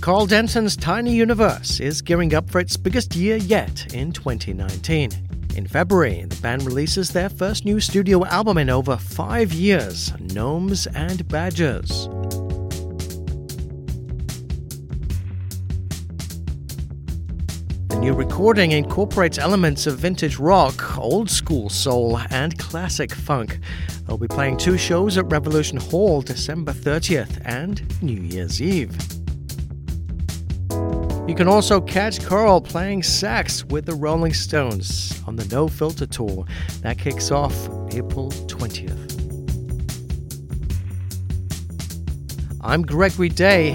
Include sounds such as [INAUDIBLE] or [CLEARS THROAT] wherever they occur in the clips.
Karl Denson's Tiny Universe is gearing up for its biggest year yet in 2019. In February, the band releases their first new studio album in over five years Gnomes and Badgers. The new recording incorporates elements of vintage rock, old school soul, and classic funk. They'll be playing two shows at Revolution Hall December 30th and New Year's Eve. You can also catch Karl playing sax with the Rolling Stones on the No Filter Tour. That kicks off April 20th. I'm Gregory Day.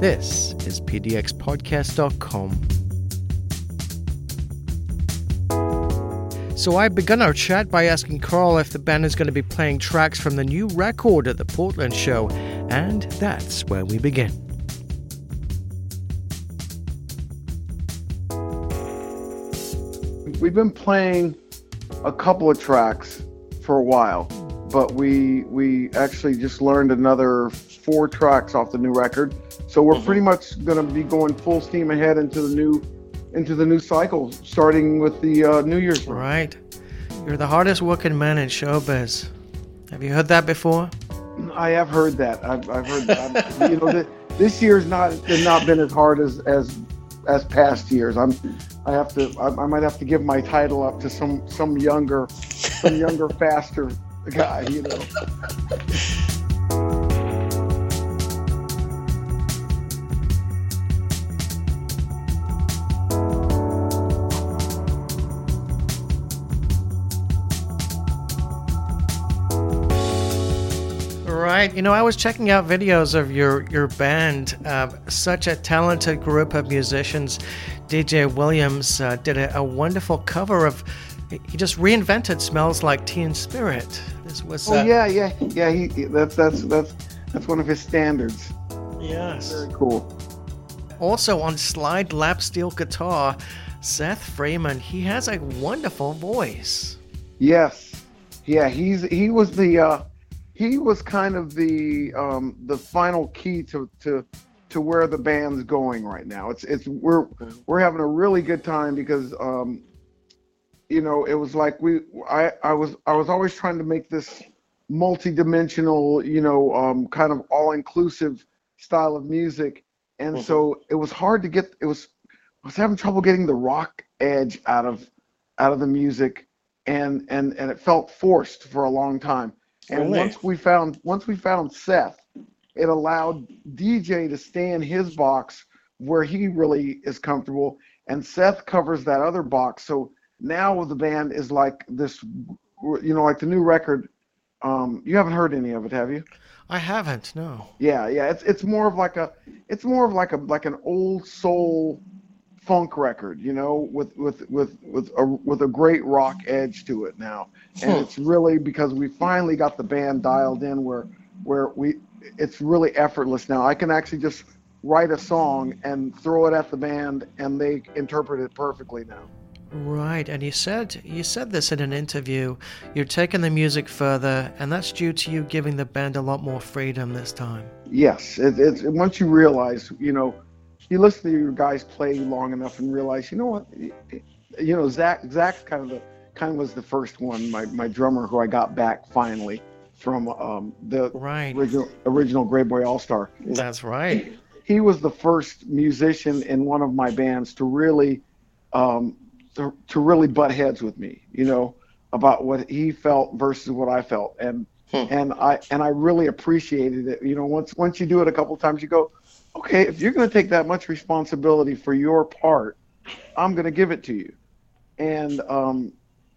This is PDXPodcast.com. So I begun our chat by asking Karl if the band is going to be playing tracks from the new record at the Portland show, and that's where we begin. We've been playing a couple of tracks for a while, but we we actually just learned another four tracks off the new record. So we're mm-hmm. pretty much going to be going full steam ahead into the new into the new cycle, starting with the uh, New Year's. Right. You're the hardest working man in showbiz. Have you heard that before? I have heard that. I've, I've heard that. [LAUGHS] you know, the, this year's not not been as hard as as as past years. I'm I have to I, I might have to give my title up to some some younger some younger [LAUGHS] faster guy. You know. Right. You know, I was checking out videos of your your band. Uh, such a talented group of musicians. DJ Williams uh, did a, a, wonderful cover of. He just reinvented "Smells Like Teen Spirit." This was. Oh uh, yeah, yeah, yeah. He that's that's that's that's one of his standards. Yes. Very cool. Also on slide lap steel guitar, Seth Freeman. He has a wonderful voice. Yes. Yeah, he's he was the uh, he was kind of the um, the final key to to to where the band's going right now. It's it's we're we're having a really good time because um, you know it was like we I I was I was always trying to make this multi-dimensional you know um, kind of all-inclusive style of music, and mm-hmm. so it was hard to get it was I was having trouble getting the rock edge out of out of the music, and and and it felt forced for a long time. And really? once we found once we found Seth, it allowed DJ to stay in his box where he really is comfortable, and Seth covers that other box. So now the band is like this, you know, like the new record. Um, you haven't heard any of it, have you? I haven't. No. Yeah, yeah. It's it's more of like a it's more of like a like an old soul funk record, you know, with with with with a with a great rock edge to it now. And hmm. it's really because we finally got the band dialed in where where we it's really effortless now. I can actually just write a song and throw it at the band and they interpret it perfectly now. Right, and you said you said this in an interview. You're taking the music further, and that's due to you giving the band a lot more freedom this time. Yes, it, it's once you realize, you know, you listen to your guys play long enough and realize, you know what, you know Zach. Zach kind of the kind of was the first one, my my drummer who I got back finally from um, the right. original original Grey Boy All Star. That's right. He, he, was the first musician in one of my bands to really um, to, to really butt heads with me. You know about what he felt versus what I felt, and hmm. and I and I really appreciated it. You know, once once you do it a couple times, you go, okay, if you're going to take that much responsibility for your part, I'm going to give it to you. And um,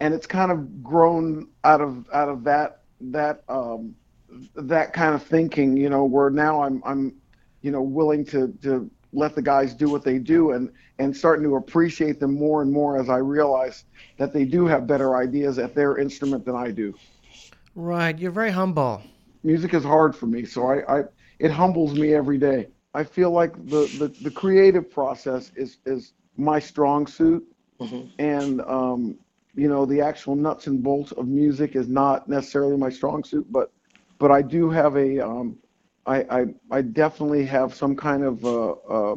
and it's kind of grown out of out of that that um, that kind of thinking, you know, where now I'm I'm you know willing to to let the guys do what they do and and starting to appreciate them more and more as I realize that they do have better ideas at their instrument than I do. Right, you're very humble. Music is hard for me, so I, I it humbles me every day. I feel like the, the, the creative process is, is my strong suit. Mm-hmm. And, um, you know, the actual nuts and bolts of music is not necessarily my strong suit, but, but I do have a, um, I, I I definitely have some kind of uh, uh,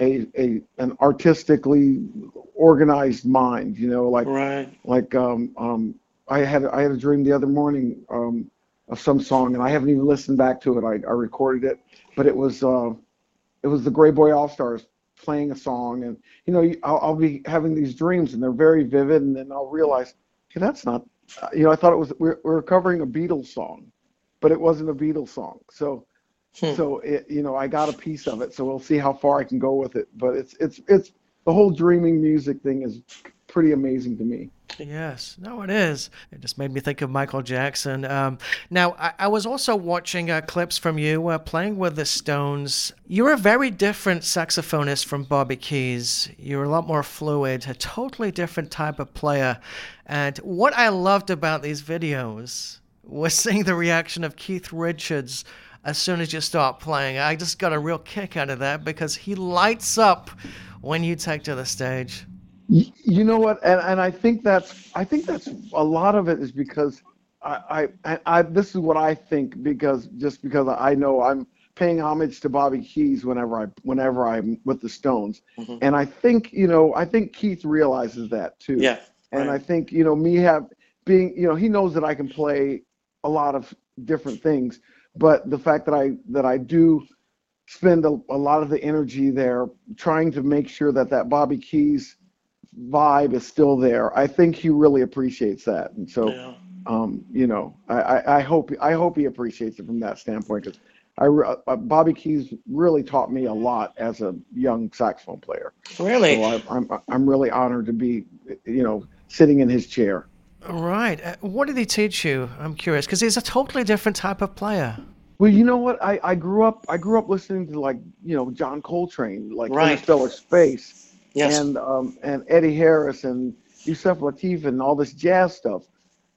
a a an artistically organized mind. You know, like Right. like um um I had I had a dream the other morning um of some song and I haven't even listened back to it. I, I recorded it, but it was uh it was the Gray Boy All Stars playing a song and you know I'll, I'll be having these dreams and they're very vivid and then I'll realize hey that's not you know I thought it was we're, we're covering a Beatles song, but it wasn't a Beatles song. So Hmm. so it, you know, I got a piece of it, so we'll see how far I can go with it. But it's it's it's the whole dreaming music thing is pretty amazing to me. Yes, no, it is. It just made me think of Michael Jackson. Um, now, I, I was also watching uh, clips from you uh, playing with the Stones. You're a very different saxophonist from Bobby Keys. You're a lot more fluid, a totally different type of player. And what I loved about these videos was seeing the reaction of Keith Richards as soon as you start playing. I just got a real kick out of that because he lights up when you take to the stage. You know what? And and I think that's I think that's a lot of it is because I I, I, this is what I think because just because I know I'm paying homage to Bobby Keys whenever I whenever I'm with the Stones, Mhm. and I think you know I think Keith realizes that too. Yeah. and right. I think you know me have being you know he knows that I can play a lot of different things, but the fact that I that I do spend a, a lot of the energy there trying to make sure that that Bobby Keys vibe is still there. I think he really appreciates that, and so yeah. um, you know I, I, I hope I hope he appreciates it from that standpoint because. I, uh, Bobby Keys really taught me a lot as a young saxophone player. Really? So I, I'm I'm really honored to be, you know, sitting in his chair. Right. Uh, what did he teach you? I'm curious because he's a totally different type of player. Well, you know what? I, I grew up I grew up listening to like you know John Coltrane, like Right. Interstellar Space, yes. and um and Eddie Harris and Yusef Lateef and all this jazz stuff.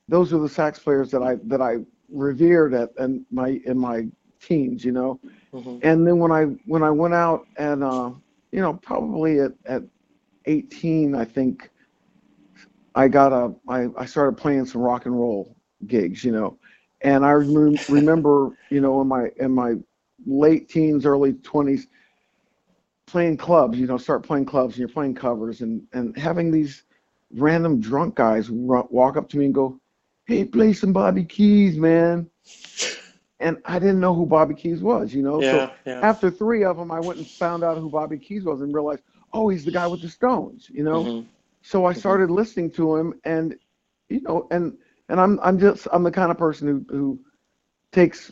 Those are the sax players that I that I revered at and my in my teens, you know. Mhm. And then when I when I went out and uh, you know probably at at 18, I think I got a I I started playing some rock and roll gigs, you know. And I rem- remember, you know, in my in my late teens, early 20s, playing clubs. You know, start playing clubs, and you're playing covers, and and having these random drunk guys walk up to me and go, "Hey, play some Bobby Keys, man." And I didn't know who Bobby Keys was, you know. yeah. So yeah. after three of them, I went and found out who Bobby Keys was and realized, oh, he's the guy with the Stones, you know. Mhm. So I Mhm. started listening to him, and you know, and and I'm I'm just I'm the kind of person who who takes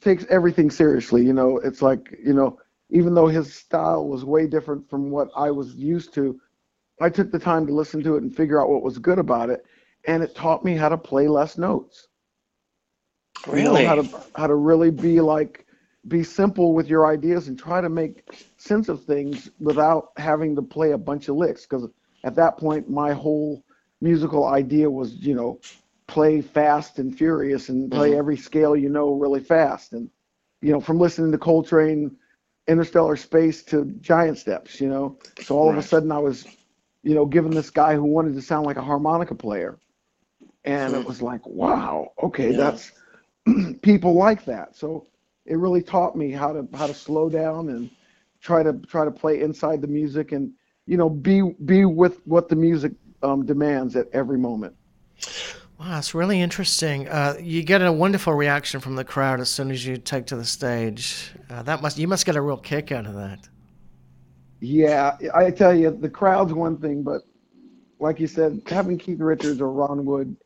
takes everything seriously. You know, it's like you know, even though his style was way different from what I was used to, I took the time to listen to it and figure out what was good about it, and it taught me how to play less notes. You know, Really? how to how to really be like be simple with your ideas and try to make sense of things without having to play a bunch of licks because at that point my whole musical idea was you know play fast and furious and play Mhm. every scale you know really fast and you know from listening to Coltrane Interstellar Space to Giant Steps you know? So all of a sudden I was you know given this guy who wanted to sound like a harmonica player. And it Hmm. was like wow okay Yeah. that's [CLEARS THROAT] people like that. So it really taught me how to how to slow down and try to try to play inside the music and you know be be with what the music um, demands at every moment Wow, that's really interesting. Uh, you get a wonderful reaction from the crowd as soon as you take to the stage. Uh, that must you must get a real kick out of that. yeah i tell you the crowd's one thing but like you said having keith richards or ron wood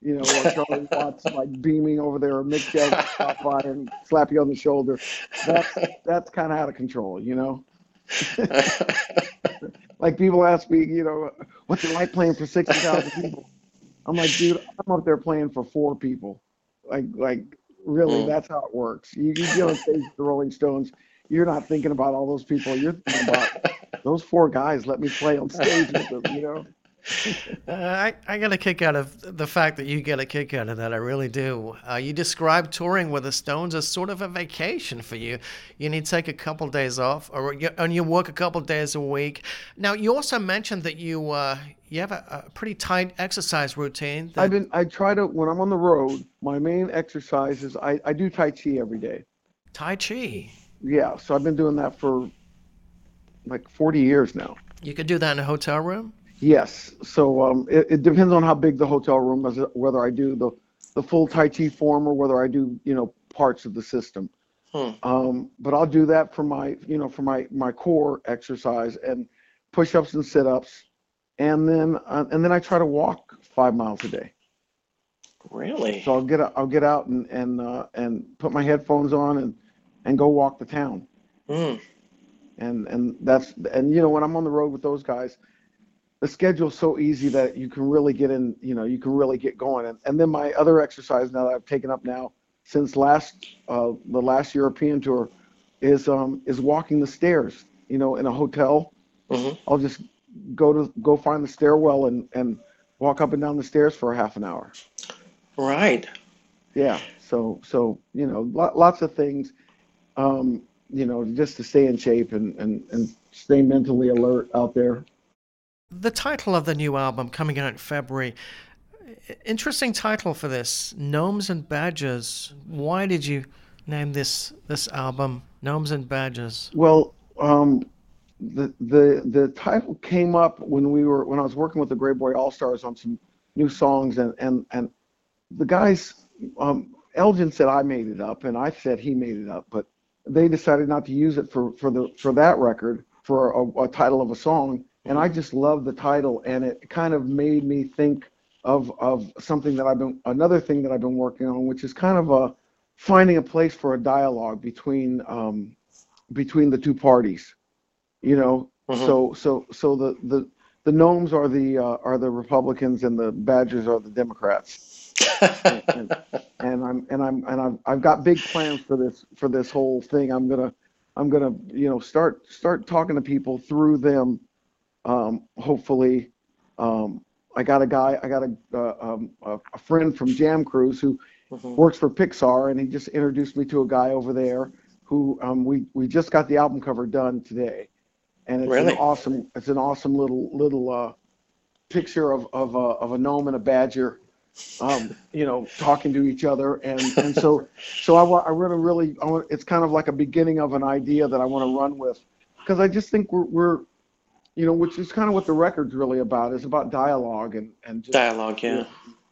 you know or charlie [LAUGHS] watts like beaming over there or mick jagger stop by and slap you on the shoulder that's that's kind of out of control you know [LAUGHS] [LAUGHS] like people ask me, you know, what's it like playing for sixty thousand people? I'm like, dude, I'm up there playing for four people. Like, like really, Mm. that's how it works. You, you get on stage with the Rolling Stones, you're not thinking about all those people. You're thinking about [LAUGHS] those four guys. Let me play on stage with them. You know. [LAUGHS] Uh, I, I get a kick out of the fact that you get a kick out of that. I really do. Uh, you describe touring with the Stones as sort of a vacation for you. You need to take a couple days off, or you, and you work a couple days a week. Now, you also mentioned that you uh, you have a, a, pretty tight exercise routine. That... I've been. I try to when I'm on the road. My main exercise is I, I do Tai Chi every day. Tai Chi. Yeah, so I've been doing that for like 40 years now. You could do that in a hotel room. Yes. So um, it, it, depends on how big the hotel room is, whether I do the, the full Tai Chi form or whether I do, you know, parts of the system. Hmm. Um, but I'll do that for my, you know, for my, my core exercise and push-ups and sit-ups. And then, uh, and then I try to walk five miles a day. Really? So I'll get, I'll get out and, and, uh, and put my headphones on and, and go walk the town. Hmm. And, and that's, and you know, when I'm on the road with those guys, the schedule's so easy that you can really get in, you know, you can really get going. And, and then my other exercise now that I've taken up now since last uh, the last European tour is um, is walking the stairs. You know, in a hotel, mm-hmm. I'll just go to go find the stairwell and and walk up and down the stairs for a half an hour. Right. Yeah. So so you know, lots of things. Um, you know, just to stay in shape and and and stay mentally alert out there. The title of the new album coming out in February. Interesting title for this, Gnomes and Badgers. Why did you name this this album Gnomes and Badgers? Well, um, the the the title came up when we were when I was working with the Grey Boy All Stars on some new songs, and and and the guys, um, Elgin said I made it up, and I said he made it up, but they decided not to use it for for the for that record for a, a title of a song and I just love the title, and it kind of made me think of of something that I've been another thing that I've been working on, which is kind of a finding a place for a dialogue between um, between the two parties. You know, mm-hmm. so so so the the the gnomes are the uh, are the Republicans and the badgers are the Democrats. and, and, and, I'm and I'm and I've I've got big plans for this for this whole thing. I'm gonna I'm gonna you know start start talking to people through them um, hopefully, um, I got a guy, I got a, uh, um, a, friend from Jam Cruise who mm-hmm. works for Pixar, and he just introduced me to a guy over there who um, we we just got the album cover done today, and it's really? an awesome it's an awesome little little uh, picture of of a, of a gnome and a badger, um, [LAUGHS] you know, talking to each other, and and so so I want I really really I want, it's kind of like a beginning of an idea that I want to run with, because I just think we're we're you know, which is kind of what the record's really about. It's about dialogue and and just, dialogue, yeah.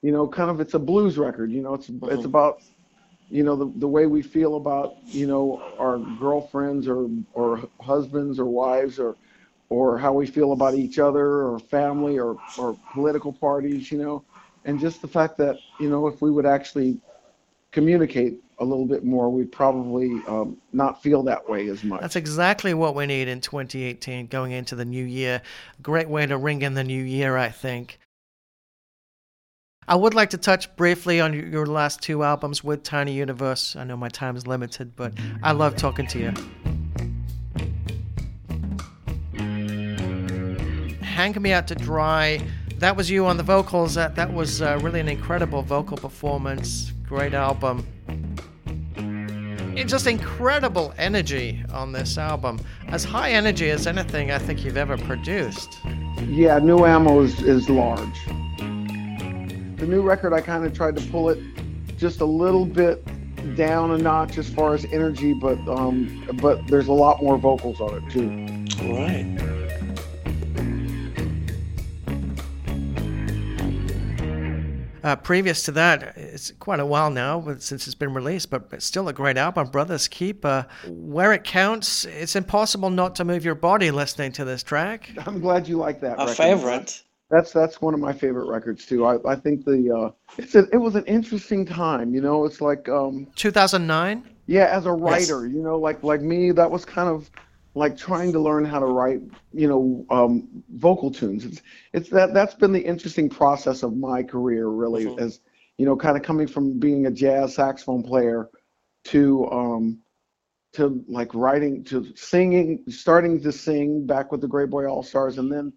You know, kind of it's a blues record. You know, it's mm-hmm. it's about you know the the way we feel about you know our girlfriends or or husbands or wives or or how we feel about each other or family or or political parties. You know, and just the fact that you know if we would actually communicate a little bit more, we'd probably um, not feel that way as much. That's exactly what we need in 2018 going into the new year. Great way to ring in the new year, I think. I would like to touch briefly on your last two albums with Tiny Universe. I know my time is limited, but I love talking to you. Hang Me Out to Dry. That was you on the vocals. That that was uh, really an incredible vocal performance. Great album just incredible energy on this album. As high energy as anything I think you've ever produced. Yeah, New Ammo is, is large. The new record, I kind of tried to pull it just a little bit down a notch as far as energy, but um, but there's a lot more vocals on it too. Right. Uh, previous to that, it's quite a while now since it's been released, but it's still a great album, Brothers Keep. Uh, where it counts, it's impossible not to move your body listening to this track. I'm glad you like that. A record. favorite. That's that's one of my favorite records too. I, I think the uh, it's a, it was an interesting time. You know, it's like um, 2009. Yeah, as a writer, yes. you know, like like me, that was kind of like trying to learn how to write, you know, um, vocal tunes. It's it's that that's been the interesting process of my career, really, mm-hmm. as you know, kind of coming from being a jazz saxophone player to um, to like writing to singing, starting to sing back with the Grey Boy All Stars, and then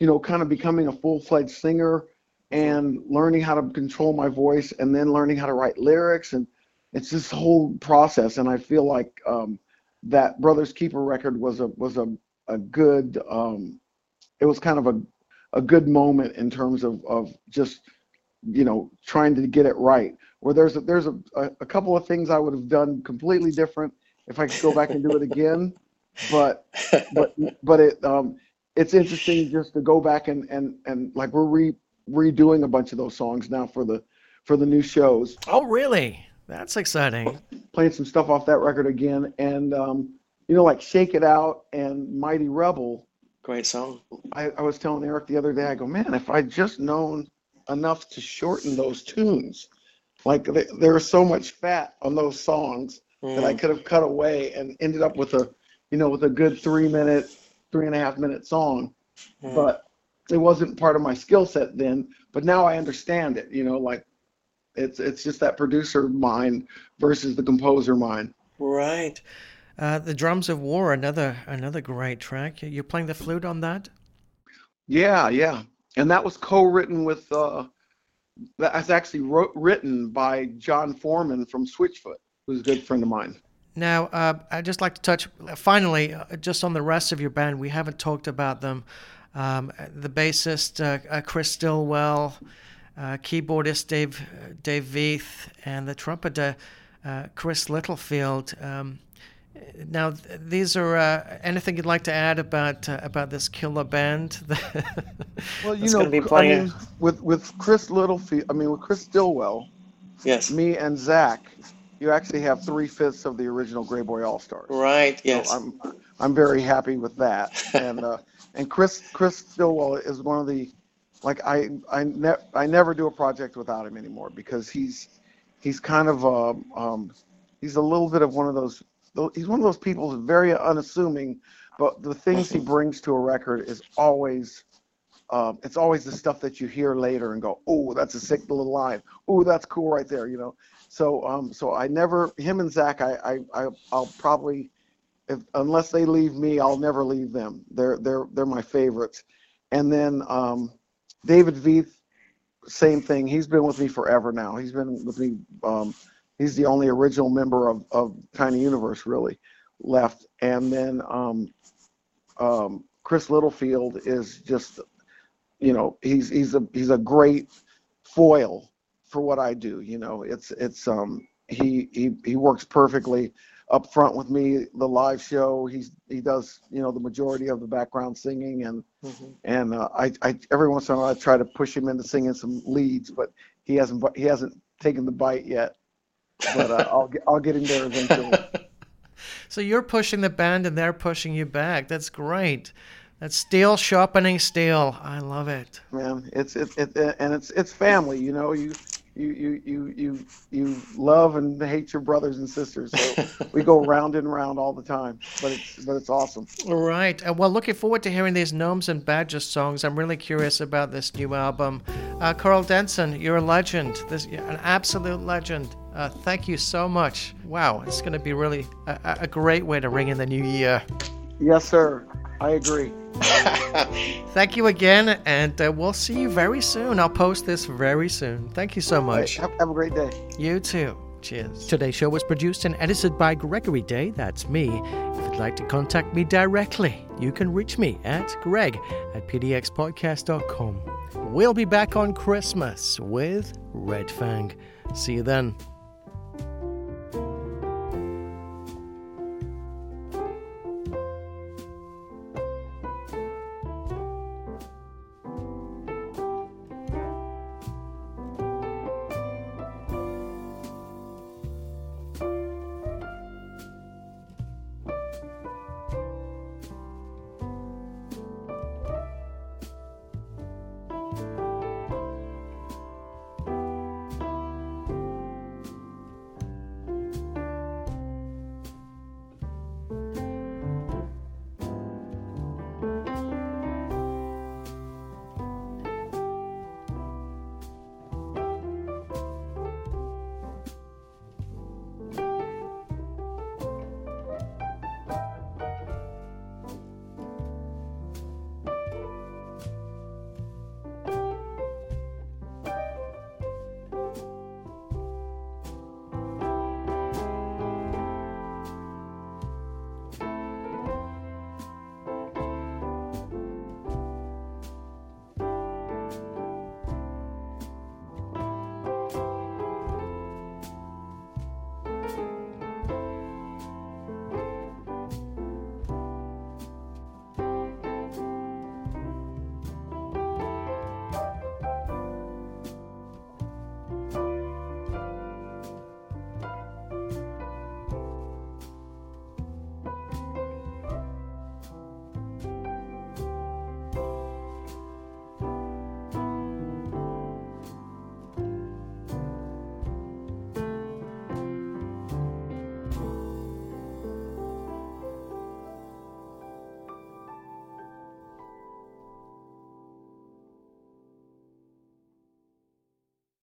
you know, kind of becoming a full fledged singer and learning how to control my voice and then learning how to write lyrics. And it's this whole process. And I feel like um, that Brothers Keeper record was a, was a, a good, um, it was kind of a, a good moment in terms of, of just, you know, trying to get it right. Where there's a, there's a, a couple of things I would have done completely different if I could go back and do it again. But but but it um it's interesting just to go back and and and like we're re, redoing a bunch of those songs now for the for the new shows. Oh, really? That's exciting. Playing some stuff off that record again, and um, you know, like "Shake It Out" and "Mighty Rebel." Great song. I, I was telling Eric the other day. I go, man, if I'd just known enough to shorten those tunes, like they, there was so much fat on those songs mm. that I mm. could have cut away and ended up with a, you know, with a good three minute three and a half minute song, mm. but it wasn't part of my skill set then. But now I understand it. You know, like it's it's just that producer mind versus the composer mind. Right. Uh, the Drums of War, another another great track. You're playing the flute on that. Yeah, yeah, and that was co-written with. Uh, that's actually wrote, written by Jon Foreman from Switchfoot, who's a good friend of mine. Now, uh, I'd just like to touch finally uh, just on the rest of your band. We haven't talked about them. Um, the bassist uh, uh Chris Stillwell, uh, keyboardist Dave Dave Veith, and the trumpeter uh, Chris Littlefield. Um, now, these are anything you'd like to add about about this killer band? [LAUGHS] well, you know, I mean, with with Chris Littlefield, I mean, with Chris Stillwell, yes, me and Zach you actually have three fifths of the original Grey Boy All Stars. Right. Yes. So I'm I'm very happy with that. and uh, and Chris Chris Stillwell is one of the like I I ne- I never do a project without him anymore because he's he's kind of um, um he's a little bit of one of those he's one of those people who's very unassuming, but the things he brings to a record is always um, it's always the stuff that you hear later and go, oh, that's a sick little line. Oh, that's cool right there, you know. So um, so I never him and Zach I I, I will probably if unless they leave me I'll never leave them. They're they're they're my favorites. And then um, David Veith, same thing. He's been with me forever now. He's been with me. Um, he's the only original member of of Tiny Universe really left. And then um, um, Chris Littlefield is just you know he's he's a he's a great foil for what I do. You know, it's it's um he he he works perfectly up front with me. The live show, he's he does you know the majority of the background singing, and mm-hmm. and uh, I I every once in a while I try to push him into singing some leads, but he hasn't he hasn't taken the bite yet. But uh, I'll get I'll get him there eventually. [LAUGHS] so you're pushing the band, and they're pushing you back. That's great. That's steel sharpening steel. I love it. Man, it's it, it and it's it's family. You know, you you you you you you love and hate your brothers and sisters. So we go [LAUGHS] round and round all the time, but it's but it's awesome. All right. Uh, well, looking forward to hearing these gnomes and badgers songs. I'm really curious about this new album. Uh, Karl Denson, you're a legend. This an absolute legend. Uh, thank you so much. Wow, it's going to be really a, a great way to ring in the new year. Yes, sir. I agree. [LAUGHS] Thank you again, and uh, we'll see you very soon. I'll post this very soon. Thank you so much. Have, have a great day. You too. Cheers. Today's show was produced and edited by Gregory Day. That's me. If you'd like to contact me directly, you can reach me at greg at pdxpodcast.com. We'll be back on Christmas with Red Fang. See you then.